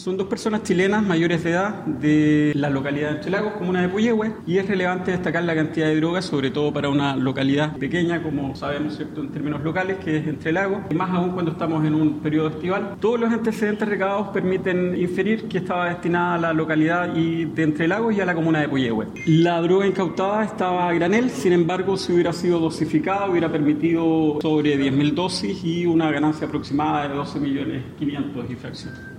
Son dos personas chilenas mayores de edad de la localidad de Entre Lagos, comuna de Puyehue, y es relevante destacar la cantidad de drogas, sobre todo para una localidad pequeña, como sabemos ¿cierto? en términos locales, que es Entre Lagos, y más aún cuando estamos en un periodo estival. Todos los antecedentes recabados permiten inferir que estaba destinada a la localidad y de Entre Lagos y a la comuna de Puyehue. La droga incautada estaba a granel, sin embargo, si hubiera sido dosificada, hubiera permitido sobre 10.000 dosis y una ganancia aproximada de 12 millones 500 y fracción.